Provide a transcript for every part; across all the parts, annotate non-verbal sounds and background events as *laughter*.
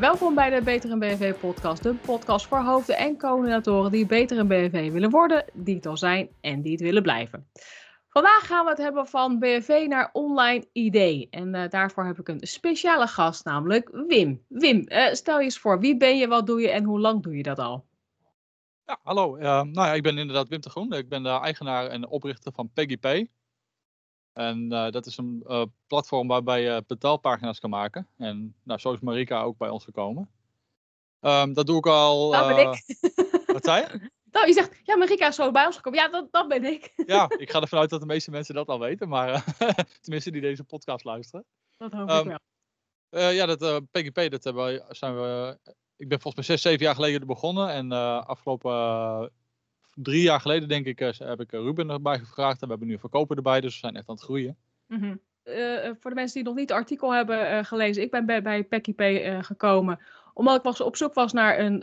Welkom bij de Beter in BNV podcast. De podcast voor hoofden en coördinatoren die beter in BNV willen worden, die het al zijn en die het willen blijven. Vandaag gaan we het hebben van BNV naar online ID. En uh, daarvoor heb ik een speciale gast, namelijk Wim. Wim, uh, stel je eens voor, wie ben je, wat doe je en hoe lang doe je dat al? Ja, hallo. Uh, nou ja, ik ben inderdaad Wim de Groen. Ik ben de eigenaar en oprichter van PeggyPay. En uh, dat is een uh, platform waarbij je betaalpagina's kan maken. En nou, zo is Marika ook bij ons gekomen. Um, dat doe ik al. Dat ben ik. *laughs* Wat zei je? Nou, je zegt, ja, Marika is zo bij ons gekomen. Ja, dat, dat ben ik. ja, *laughs* ik ga ervan uit dat de meeste mensen dat al weten. Maar *laughs* tenminste die deze podcast luisteren. Dat hoop um, ik wel. ja, dat PGP, dat hebben zijn we ik ben volgens mij zes, zeven jaar geleden begonnen. En uh, afgelopen uh, drie jaar geleden, denk ik, uh, heb ik Ruben erbij gevraagd. En we hebben nu een verkoper erbij, dus we zijn echt aan het groeien. Mm -hmm. voor de mensen die nog niet het artikel hebben gelezen, ik ben bij, bij PackyPay gekomen omdat ik was op zoek was naar een.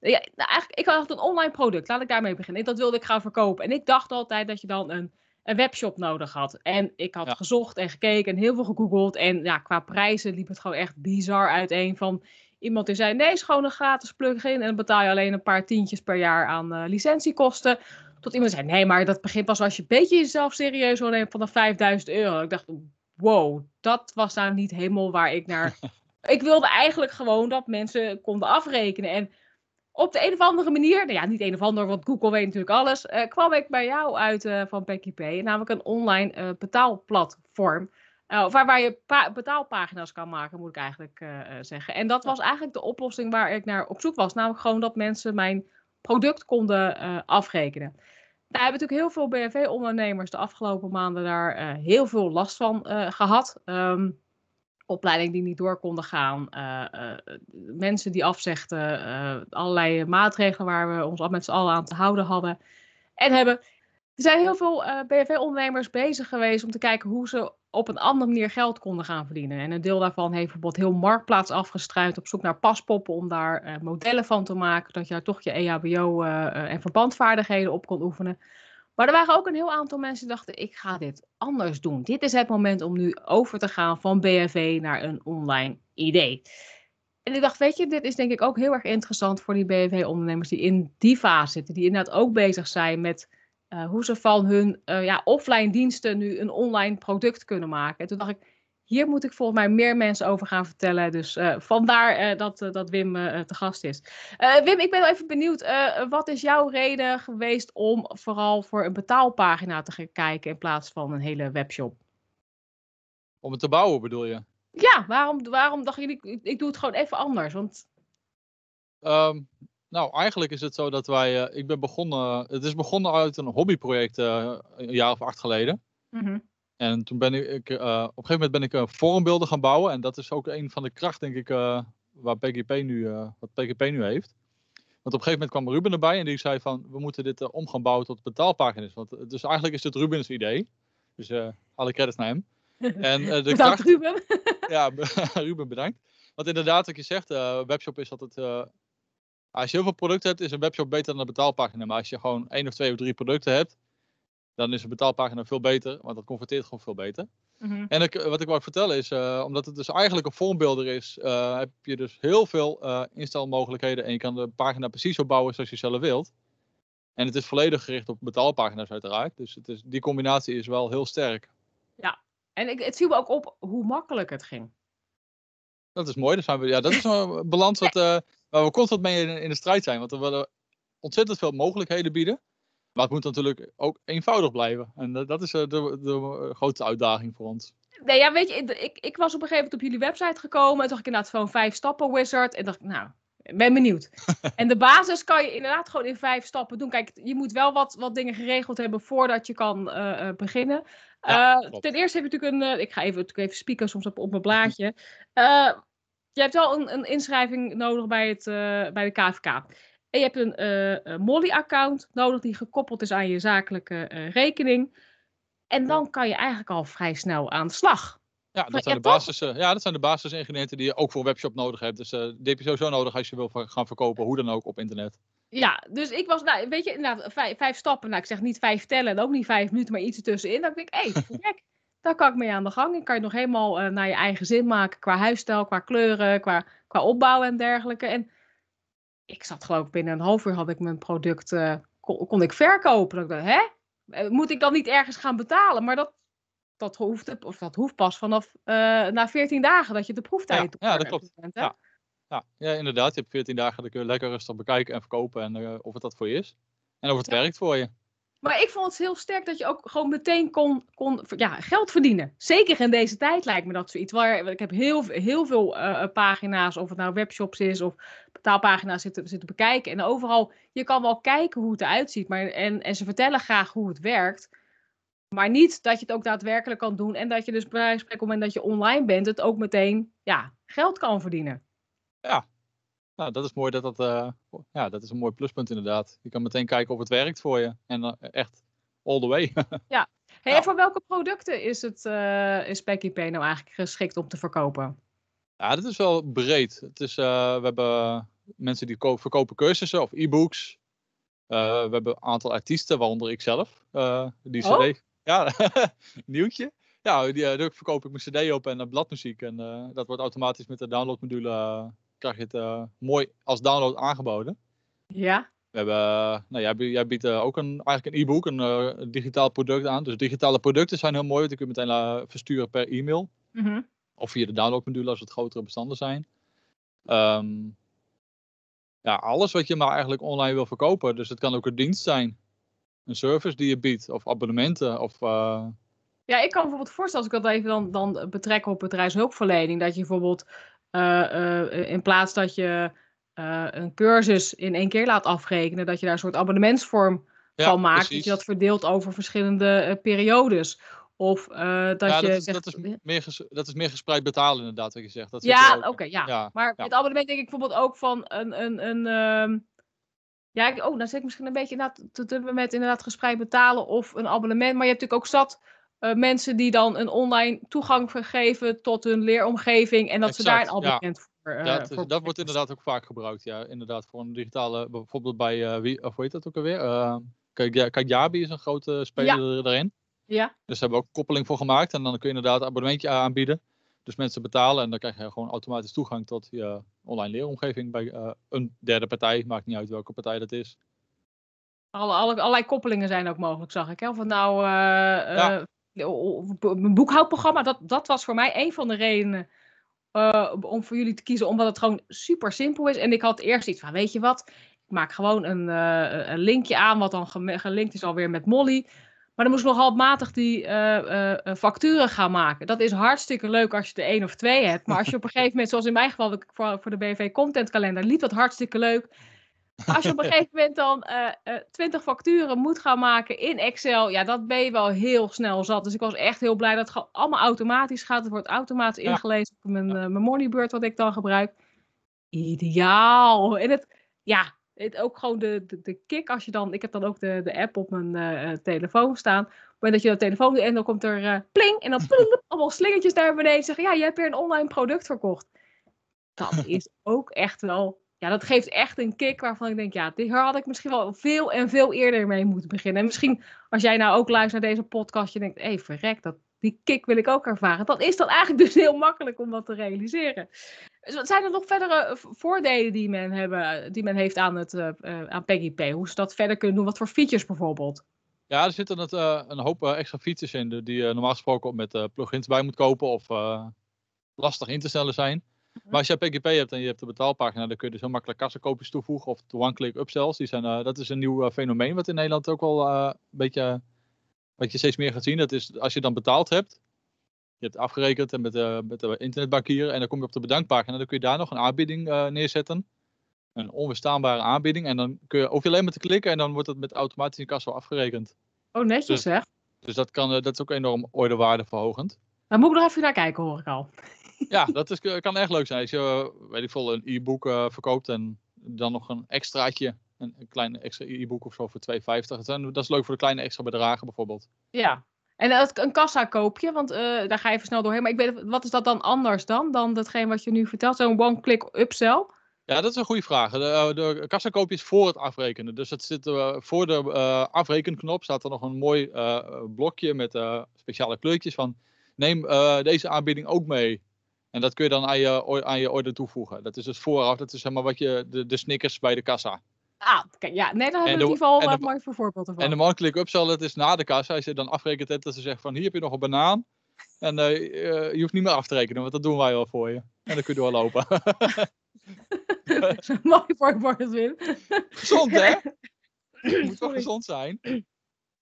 ja, nou, eigenlijk, ik had een online product. Laat ik daarmee beginnen. Dat wilde ik gaan verkopen. En ik dacht altijd dat je dan een, een webshop nodig had. En ik had ja. gezocht en gekeken en heel veel gegoogeld. En ja, qua prijzen liep het gewoon echt bizar uiteen. Van iemand die zei: nee, is gewoon een gratis plugin. En dan betaal je alleen een paar tientjes per jaar aan uh, licentiekosten. Tot iemand zei: nee, maar dat begint pas als je een beetje jezelf serieus wil nemen van de 5000 euro. Ik dacht: wow, dat was nou niet helemaal waar ik naar. *laughs* ik wilde eigenlijk gewoon dat mensen konden afrekenen. En op de een of andere manier, nou ja, niet een of ander, want Google weet natuurlijk alles, uh, kwam ik bij jou uit uh, van PackyPay, namelijk een online uh, betaalplatform. Uh, waar, waar je betaalpagina's kan maken, moet ik eigenlijk uh, zeggen. En dat was eigenlijk de oplossing waar ik naar op zoek was. Namelijk gewoon dat mensen mijn product konden uh, afrekenen. Nou, we hebben natuurlijk heel veel BNV-ondernemers de afgelopen maanden daar heel veel last van gehad. Um, opleidingen die niet door konden gaan, mensen die afzegden, allerlei maatregelen waar we ons met z'n allen aan te houden hadden. En hebben er zijn heel veel BNV-ondernemers bezig geweest om te kijken hoe ze op een andere manier geld konden gaan verdienen. En een deel daarvan heeft bijvoorbeeld heel Marktplaats afgestruind op zoek naar paspoppen om daar uh, modellen van te maken, dat je toch je EHBO uh, en verbandvaardigheden op kon oefenen. Maar er waren ook een heel aantal mensen die dachten, ik ga dit anders doen. Dit is het moment om nu over te gaan van BNV naar een online idee. En ik dacht, weet je, dit is denk ik ook heel erg interessant voor die BNV-ondernemers die in die fase zitten, die inderdaad ook bezig zijn met uh, hoe ze van hun uh, ja, offline diensten nu een online product kunnen maken. En toen dacht ik, hier moet ik volgens mij meer mensen over gaan vertellen. Dus uh, vandaar dat, dat Wim te gast is. Wim, ik ben wel even benieuwd. wat is jouw reden geweest om vooral voor een betaalpagina te gaan kijken in plaats van een hele webshop? Om het te bouwen bedoel je? Ja, waarom, waarom dacht je, ik, ik doe het gewoon even anders? Want... Um, nou, eigenlijk is het zo dat wij. Uh, ik ben begonnen. Het is begonnen uit een hobbyproject uh, een jaar of acht geleden. Mm -hmm. En toen ben ik. uh, op een gegeven moment ben ik een vormbeelden gaan bouwen. En dat is ook een van de krachten, denk ik, waar PGP nu, wat PGP nu heeft. Want op een gegeven moment kwam Ruben erbij en die zei van, we moeten dit om gaan bouwen tot betaalpagina's. Want, dus eigenlijk is het Rubens idee. Dus alle credits naar hem. *laughs* En, de bedankt kracht, Ruben. *laughs* ja, *laughs* Ruben bedankt. Want inderdaad, wat je zegt, webshop is altijd als je heel veel producten hebt, is een webshop beter dan een betaalpagina. Maar als je gewoon één of twee of drie producten hebt, dan is een betaalpagina veel beter, want dat converteert gewoon veel beter. Mm -hmm. En ik, wat ik wou vertellen is, uh, omdat het dus eigenlijk een vormbeelder is, uh, heb je dus heel veel uh, instelmogelijkheden en je kan de pagina precies zo bouwen zoals je zelf wilt. En het is volledig gericht op betaalpagina's uiteraard, dus het is, die combinatie is wel heel sterk. Ja, en ik, het viel me ook op hoe makkelijk het ging. Dat is mooi, zijn we, ja, dat is een *laughs* balans wat, waar we constant mee in, in de strijd zijn. Want we willen ontzettend veel mogelijkheden bieden. Maar het moet natuurlijk ook eenvoudig blijven. En dat is de, de, de grootste uitdaging voor ons. Nee, ja, weet je, ik, ik was op een gegeven moment op jullie website gekomen. En zag ik inderdaad gewoon vijf stappen wizard. En dacht ik, nou, ben benieuwd. *laughs* en de basis kan je inderdaad gewoon in vijf stappen doen. Kijk, je moet wel wat, wat dingen geregeld hebben voordat je kan uh, beginnen. Ja, uh, ten eerste heb je natuurlijk een. Uh, ik ga even, even spieken soms op, op mijn blaadje je hebt wel een, een inschrijving nodig bij, het, uh, bij de KVK. En je hebt een uh, Molly-account nodig die gekoppeld is aan je zakelijke uh, rekening. En dan kan je eigenlijk al vrij snel aan de slag. Ja, dat zijn, de basis, ja, dat zijn de basisingrediënten die je ook voor een webshop nodig hebt. Dus die heb je sowieso nodig als je wil gaan verkopen, hoe dan ook, op internet. Ja, dus ik was, nou, weet je, inderdaad, vijf, vijf stappen. Nou, ik zeg niet vijf tellen en ook niet vijf minuten, maar iets ertussenin. Dan denk ik, hé, hey, *laughs* daar kan ik mee aan de gang. Ik kan je nog helemaal uh, naar je eigen zin maken qua huisstijl, qua kleuren, qua, qua opbouw en dergelijke. En ik zat geloof ik binnen een half uur had ik mijn product, uh, kon, kon, ik verkopen. Ik dacht, hè? Moet ik dan niet ergens gaan betalen? Maar dat, dat, hoeft, of dat hoeft pas vanaf uh, na 14 dagen dat je de proeftijd Ja, ja dat klopt. Bent, ja. Ja, ja, inderdaad. Je hebt 14 dagen, dan kun je lekker rustig bekijken en verkopen en of het dat voor je is. En of het ja. werkt voor je. Maar ik vond het heel sterk dat je ook gewoon meteen kon, kon ja, geld verdienen. Zeker in deze tijd lijkt me dat zoiets. Waar, ik heb heel, heel veel uh, pagina's, of het nou webshops is of betaalpagina's zitten, zitten bekijken. En overal, je kan wel kijken hoe het eruit ziet. Maar, en, en ze vertellen graag hoe het werkt. Maar niet dat je het ook daadwerkelijk kan doen. En dat je dus bij op het moment dat je online bent, het ook meteen ja, geld kan verdienen. Ja, nou, dat is mooi dat dat, uh, ja, dat is een mooi pluspunt inderdaad. Je kan meteen kijken of het werkt voor je. En uh, echt all the way. *laughs* ja. Hey, ja. En voor welke producten is, het, uh, is Peggy P nou eigenlijk geschikt om te verkopen? Ja, dat is wel breed. Het is, we hebben mensen die verkopen cursussen of e-books. we hebben een aantal artiesten, waaronder ik zelf. die oh? CD. *laughs* Ja, *laughs* nieuwtje. Ja, die, daar verkoop ik mijn cd op en bladmuziek. En dat wordt automatisch met de downloadmodule krijg je het uh, mooi als download aangeboden. Ja. We hebben, uh, nou, jij, jij biedt uh, ook een, eigenlijk een e-book, een, een, digitaal product aan. Dus digitale producten zijn heel mooi, want die kun je meteen versturen per e-mail. Mm -hmm. Of via de downloadmodule als het grotere bestanden zijn. Um, ja, alles wat je maar eigenlijk online wil verkopen. Dus het kan ook een dienst zijn. Een service die je biedt, of abonnementen. Of, Ja, ik kan bijvoorbeeld voorstellen, als ik dat even dan, dan betrek op bedrijfshulpverlening, dat je bijvoorbeeld in plaats dat je een cursus in één keer laat afrekenen, dat je daar een soort abonnementsvorm ja, van maakt. Precies. Dat je dat verdeelt over verschillende periodes. Of dat ja, je. Dat is, zegt, dat, is meer dat is meer gespreid betalen, inderdaad, wat je zegt. Dat ja, oké, okay, ja. ja. Maar ja. het abonnement denk ik bijvoorbeeld ook van een. een, een um, ja, ik, oh, dan zit ik misschien een beetje te dubbelen met inderdaad gespreid betalen of een abonnement. Maar je hebt natuurlijk ook zat uh, mensen die dan een online toegang vergeven tot hun leeromgeving en dat exact, ze daar een abonnement ja. voor. Uh, ja, het is, voor dat wordt inderdaad ook vaak gebruikt, ja. Inderdaad, voor een digitale, bijvoorbeeld bij, uh, wie, of hoe heet dat ook alweer? Kajabi is een grote speler ja. erin. Ja. Dus daar hebben we ook koppeling voor gemaakt en dan kun je inderdaad een abonnementje aanbieden. Dus mensen betalen en dan krijg je gewoon automatisch toegang tot je online leeromgeving bij een derde partij. Maakt niet uit welke partij dat is. Alle, alle, allerlei koppelingen zijn ook mogelijk, zag ik. Hè? Of het nou ja mijn boekhoudprogramma, dat, dat was voor mij een van de redenen uh, om voor jullie te kiezen, omdat het gewoon super simpel is. En ik had eerst iets van, weet je wat, ik maak gewoon een, uh, een linkje aan, wat dan gelinkt is alweer met Molly. Maar dan moest ik nog die uh, facturen gaan maken. Dat is hartstikke leuk als je er één of twee hebt. Maar als je op een gegeven moment, zoals in mijn geval voor, voor de BV Content Kalender, liep dat hartstikke leuk. Als je op een gegeven moment dan uh, uh, 20 facturen moet gaan maken in Excel, ja, dat ben je wel heel snel zat. Dus ik was echt heel blij dat het allemaal automatisch gaat. Het wordt automatisch ja. ingelezen op mijn, uh, mijn Moneybird, wat ik dan gebruik. Ideaal. En het, ja, het, ook gewoon de, de, de kick als je dan, ik heb dan ook de, de app op mijn uh, telefoon staan. Moment dat je dat telefoon doet en dan komt er uh, pling en dan *laughs* allemaal slingertjes daar beneden zeggen, ja, je hebt weer een online product verkocht. Dat is ook echt wel ja, dat geeft echt een kick waarvan ik denk, ja, hier had ik misschien wel veel en veel eerder mee moeten beginnen. En misschien als jij nou ook luistert naar deze podcast, je denkt, hé, hey, verrek, dat, die kick wil ik ook ervaren. Dan is dat eigenlijk dus heel makkelijk om dat te realiseren. Dus zijn er nog verdere voordelen die men, hebben, die men heeft aan, het, uh, aan Peggy P? Hoe ze dat verder kunnen doen? Wat voor features bijvoorbeeld? Ja, er zitten uh, een hoop extra features in die je normaal gesproken met plugins bij moet kopen of lastig in te stellen zijn. Maar als je PGP hebt en je hebt de betaalpagina, dan kun je dus heel makkelijk kassakoopjes toevoegen of de one-click upsells. Die zijn, uh, dat is een nieuw uh, fenomeen wat in Nederland ook wel uh, een beetje, wat je steeds meer gaat zien. Dat is als je dan betaald hebt, je hebt afgerekend en met, de, met de internetbankier en dan kom je op de bedankpagina, dan kun je daar nog een aanbieding neerzetten. Een onweerstaanbare aanbieding en dan kun je, hoef je alleen maar te klikken en dan wordt het met automatische kassa afgerekend. Oh, netjes dus, zeg. Dus dat, kan, dat is ook enorm ordewaardeverhogend. Daar moet ik nog even naar kijken, hoor ik al. Ja, dat is, kan echt leuk zijn. Als je, weet ik veel, een e-book uh, verkoopt en dan nog een extraatje, een, een klein extra e-book of zo voor 2,50. Dat, dat is leuk voor de kleine extra bedragen bijvoorbeeld. Ja, en een kassa koopje, want uh, daar ga je even snel doorheen. Maar ik weet, wat is dat dan anders dan, dan datgene wat je nu vertelt? Zo'n one-click upsell? Ja, dat is een goede vraag. De, de kassakoopje is voor het afrekenen. Dus het zit, uh, voor de uh, afrekenknop staat er nog een mooi blokje met speciale kleurtjes van neem eh, deze aanbieding ook mee. En dat kun je dan aan je, aan je order toevoegen. Dat is dus vooraf, dat is zeg maar wat je, de, de Snickers bij de kassa. Ah, kijk, ja, nee, dan hebben we in de- ieder geval en de- mooi voor voorbeeld ervan. En de one-click upsell, dat is na de kassa. Als je dan afgerekend hebt, dat ze zeggen van hier heb je nog een banaan. En eh, eh, je hoeft niet meer af te rekenen, want dat doen wij wel voor je. En dan kun je doorlopen. *laughs* mooi voorbeeld, Wim. gezond hè? Het *laughs* moet wel gezond zijn.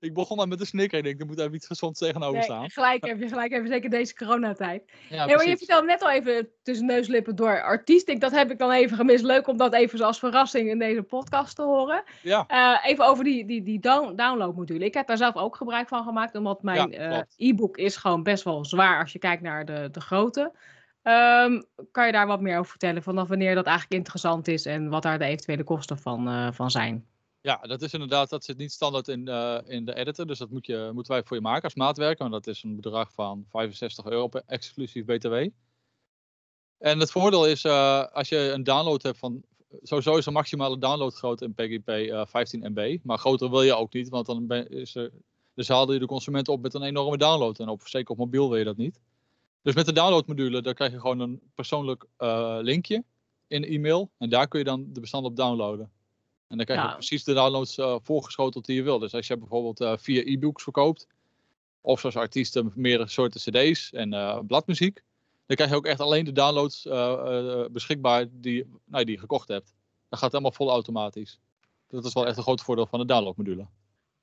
Ik begon dan met een snicker. Ik denk, er moet even iets gezonds tegenover Nee, staan. gelijk heb je, gelijk heb je, zeker deze coronatijd. Ja, nee, maar je vertelde net al even tussen neuslippen door artiest. Ik, dat heb ik dan even gemist. Leuk om dat even als verrassing in deze podcast te horen. Ja, Eh, even over die, die, die down, downloadmodule. Ik heb daar zelf ook gebruik van gemaakt, omdat mijn Ja, eh, e-book is gewoon best wel zwaar als je kijkt naar de, de grootte. Ehm, kan je daar wat meer over vertellen? Vanaf wanneer dat eigenlijk interessant is en wat daar de eventuele kosten van, eh, van zijn? Ja, dat is inderdaad, dat zit niet standaard in, eh, in de editor. Dus dat moet je, moeten wij voor je maken als maatwerker. Want dat is een bedrag van 65 euro per exclusief BTW. En het voordeel is, eh, als je een download hebt van, sowieso is de maximale downloadgrootte in PGP eh 15 MB. Maar groter wil je ook niet, want dan is er, dus haalde je de consument op met een enorme download. En op, zeker op mobiel wil je dat niet. Dus met de downloadmodule, daar krijg je gewoon een persoonlijk eh, linkje in e-mail. En daar kun je dan de bestanden op downloaden. En dan krijg je Ja. precies de downloads eh, voorgeschoteld die je wil. Dus als je bijvoorbeeld eh, vier e-books verkoopt, of zoals artiesten meerdere soorten cd's en eh, bladmuziek, dan krijg je ook echt alleen de downloads beschikbaar die, nou, die je gekocht hebt. Dat gaat helemaal vol automatisch. Dat is wel echt een groot voordeel van de downloadmodule.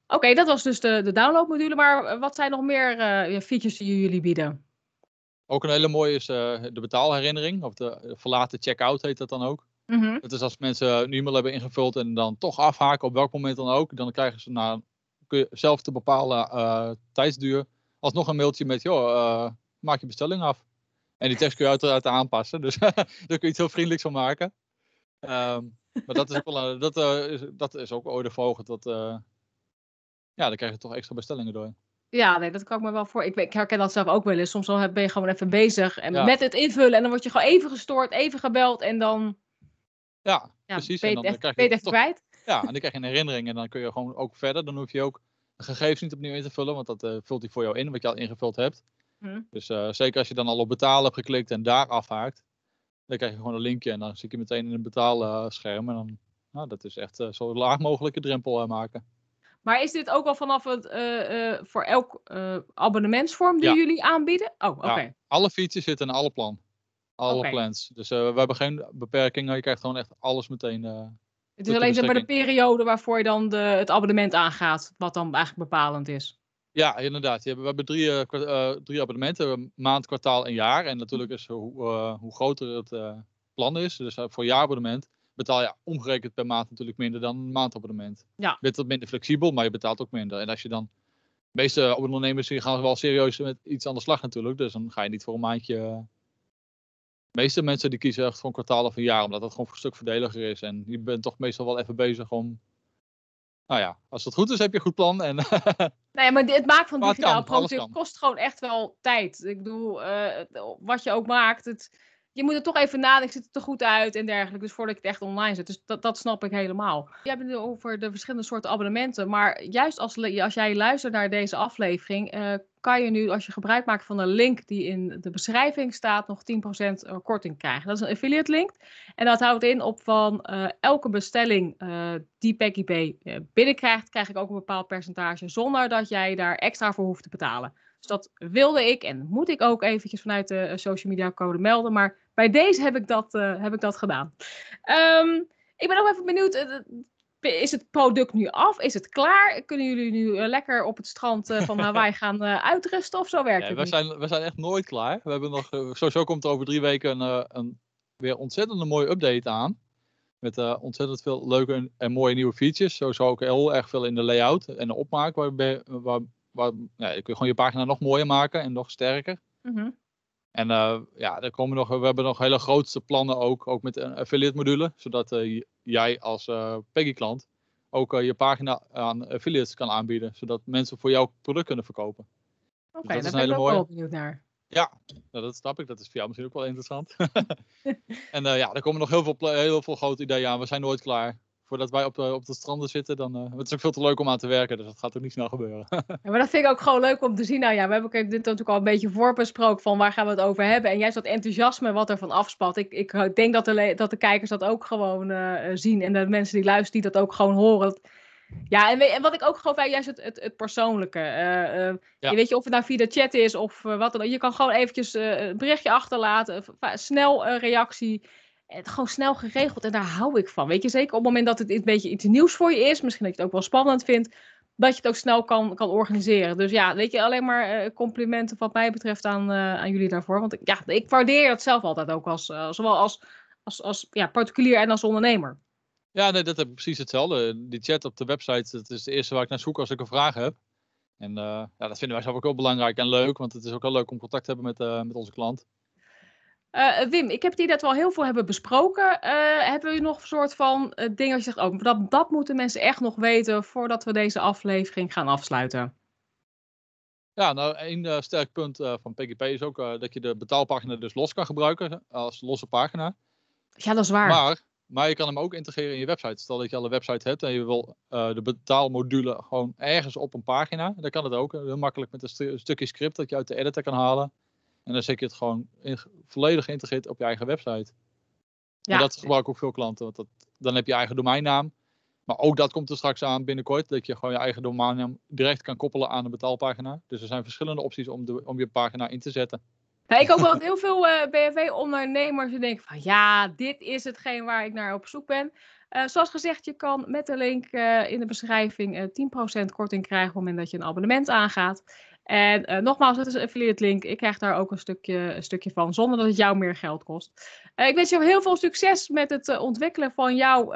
Oké, dat was dus de, de downloadmodule. Maar wat zijn nog meer features die jullie bieden? Ook een hele mooie is de betaalherinnering, of de verlaten checkout heet dat dan ook. Dat is als mensen een e-mail hebben ingevuld en dan toch afhaken op welk moment dan ook. Dan krijgen ze na kun je zelf te bepalen eh, tijdsduur alsnog een mailtje met, joh, eh, maak je bestelling af. En die tekst kun je uiteraard aanpassen, dus *laughs* daar kun je iets heel vriendelijks van maken. Ehm, maar dat is ook, wel, dat, eh, is, dat is ook verhogen tot, eh, ja, dan krijg je toch extra bestellingen door. Ja, nee, dat kan ik me wel voor. Ik, ik herken dat zelf ook wel eens. Soms ben je gewoon even bezig en Ja. met het invullen. En dan word je gewoon even gestoord, even gebeld. En dan Ja, ja, precies. ben En dan krijg je ben je het kwijt. Ja, en dan krijg je een herinnering en dan kun je gewoon ook verder. Dan hoef je ook de gegevens niet opnieuw in te vullen, want dat eh, vult hij voor jou in, wat je al ingevuld hebt. Hm. Dus eh, zeker als je dan al op betalen hebt geklikt en daar afhaakt, dan krijg je gewoon een linkje en dan zit je meteen in een betaalscherm. En dan, nou, dat is echt eh, zo laag mogelijke drempel maken. Maar is dit ook al vanaf het, voor elk abonnementsvorm die Ja. jullie aanbieden? Oh, oké. Ja. Alle features zitten in alle plan. Alle plans. Dus eh, we hebben geen beperkingen. Je krijgt gewoon echt alles meteen. eh, Het is alleen maar de periode waarvoor je dan de, het abonnement aangaat, wat dan eigenlijk bepalend is. Ja, inderdaad. We hebben drie, eh, drie abonnementen, maand, kwartaal en jaar. En natuurlijk is hoe, hoe groter het plan is, dus voor jaarabonnement, betaal je omgerekend per maand natuurlijk minder dan een maandabonnement. Ja. Je bent wat minder flexibel, maar je betaalt ook minder. En als je dan, de meeste ondernemers die gaan wel serieus met iets aan de slag natuurlijk, dus dan ga je niet voor een maandje... de meeste mensen die kiezen echt voor een kwartaal of een jaar, omdat dat gewoon een stuk voordeliger is. En je bent toch meestal wel even bezig om... Nou ja, als het goed is heb je een goed plan en *laughs* Nee, maar het maken van digitaal product kost gewoon echt wel tijd. Ik bedoel, eh, wat je ook maakt, het, je moet er toch even nadenken, ziet het er goed uit en dergelijke. Dus voordat ik het echt online zet. Dus dat, dat snap ik helemaal. Je hebt het over de verschillende soorten abonnementen. Maar juist als, als jij luistert naar deze aflevering, eh, kan je nu, als je gebruik maakt van een link die in de beschrijving staat, nog 10% korting krijgen. Dat is een affiliate link. En dat houdt in op van eh, elke bestelling eh, die Peggy eh, binnenkrijgt, krijg ik ook een bepaald percentage zonder dat jij daar extra voor hoeft te betalen. Dus dat wilde ik en moet ik ook eventjes vanuit de eh, social media code melden. Maar bij deze heb ik dat, eh, heb ik dat gedaan. Ehm, ik ben ook even benieuwd. eh, is het product nu af? Is het klaar? Kunnen jullie nu eh, lekker op het strand eh, van Hawaii *laughs* gaan eh, uitrusten? Of zo werkt Ja, het we, zijn, we zijn echt nooit klaar. We hebben nog, eh, sowieso komt er over drie weken een, eh, een weer ontzettend mooie update aan. Met eh, ontzettend veel leuke en, en mooie nieuwe features. Sowieso ook heel erg veel in de layout en de opmaak. Waar, waar, ja, je kunt gewoon je pagina nog mooier maken en nog sterker. Mhm. En eh, ja, er komen nog, we hebben nog hele grootste plannen ook, ook met een affiliate module. Zodat eh, jij als eh, Peggy klant ook je pagina aan affiliates kan aanbieden. Zodat mensen voor jouw product kunnen verkopen. Oké, dat is daar ben ik ook wel benieuwd naar. Ja, nou, dat snap ik. Dat is voor jou misschien ook wel interessant. *laughs* en ja, er komen nog heel veel, heel veel grote ideeën aan. We zijn nooit klaar. Voordat wij op, de, op de stranden zitten, dan uh, het is ook veel te leuk om aan te werken. Dus dat gaat ook niet snel gebeuren. *laughs* ja, maar dat vind ik ook gewoon leuk om te zien. Nou ja, we hebben dit natuurlijk al een beetje voorbesproken van waar gaan we het over hebben. En juist dat enthousiasme wat er van afspat. Ik, ik denk dat de, dat de kijkers dat ook gewoon uh, zien. En de mensen die luisteren die dat ook gewoon horen. Ja, en, en, wat ik ook gewoon bij juist het, het, het persoonlijke. Uh, uh, ja. Je weet je of het nou via de chat is of uh, wat dan ook. Je kan gewoon eventjes een berichtje achterlaten. snel reactie. Het gewoon snel geregeld. En daar hou ik van. Weet je, zeker op het moment dat het een beetje iets nieuws voor je is. Misschien dat je het ook wel spannend vindt. Dat je het ook snel kan, kan organiseren. Dus ja, weet je, alleen maar complimenten wat mij betreft aan, aan jullie daarvoor. Want ja, ik waardeer dat zelf altijd ook als, zowel als, als, als ja, particulier en als ondernemer. Ja, nee, dat heb ik precies hetzelfde. Die chat op de website, dat is het eerste waar ik naar zoek als ik een vraag heb. En ja, dat vinden wij zelf ook heel belangrijk en leuk, want het is ook heel leuk om contact te hebben met, met onze klant. Uh, Wim, ik heb het idee dat we al heel veel hebben besproken. hebben we nog een soort van dingen als je zegt, oh, dat, dat moeten mensen echt nog weten voordat we deze aflevering gaan afsluiten? Ja, nou, één sterk punt van PGP is ook dat je de betaalpagina dus los kan gebruiken als losse pagina. Ja, dat is waar. Maar maar je kan hem ook integreren in je website. Stel dat je al een website hebt en je wil uh, de betaalmodule gewoon ergens op een pagina. Dan kan het ook. Heel makkelijk met een, een, stukje script dat je uit de editor kan halen. En dan zet je het gewoon in, volledig geïntegreerd op je eigen website. Ja. En dat gebruiken ook veel klanten. Want dat, dan heb je eigen domeinnaam. Maar ook dat komt er straks aan binnenkort. Dat je gewoon je eigen domeinnaam direct kan koppelen aan een betaalpagina. Dus er zijn verschillende opties om, de, om je pagina in te zetten. Nou, ik hoop *laughs* wel heel veel uh, eh, BFW-ondernemers die denken van ja, dit is hetgeen waar ik naar op zoek ben. Uh, zoals gezegd, je kan met de link uh, in de beschrijving 10% korting krijgen op het moment dat je een abonnement aangaat. En nogmaals, het is een affiliate link. Ik krijg daar ook een stukje, een stukje van, zonder dat het jou meer geld kost. ik wens je heel veel succes met het ontwikkelen van jouw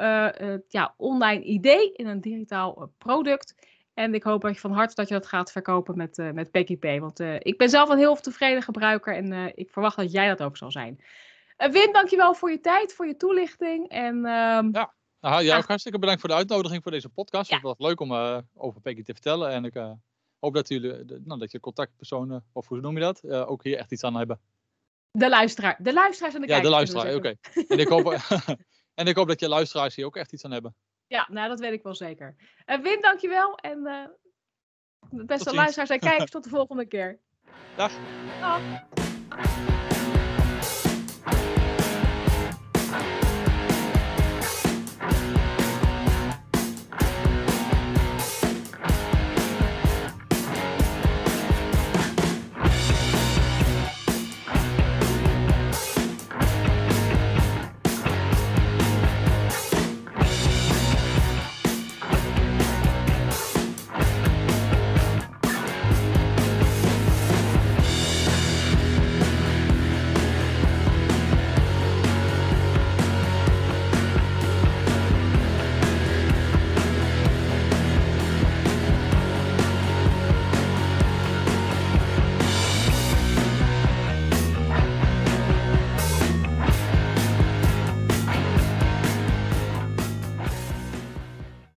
ja, online idee in een digitaal product. En ik hoop dat je van harte dat je dat gaat verkopen met, uh, met PGP. Want uh, ik ben zelf een heel tevreden gebruiker en uh, ik verwacht dat jij dat ook zal zijn. Wim, dankjewel voor je tijd, voor je toelichting. En, uh, ja, nou, ook hartstikke bedankt voor de uitnodiging voor deze podcast. Ja. Het was leuk om over PGP te vertellen. En ik hoop dat, jullie, nou, dat je contactpersonen, of hoe noem je dat, ook hier echt iets aan hebben. De luisteraar. De luisteraars en de kijkers. Ja, de luisteraar, oké. Okay. en, ik hoop, *laughs* *laughs* en ik hoop dat je luisteraars hier ook echt iets aan hebben. Ja, nou dat weet ik wel zeker. Uh, Wim, dankjewel. En uh, beste luisteraars en kijkers, *laughs* tot de volgende keer. Dag. Dag.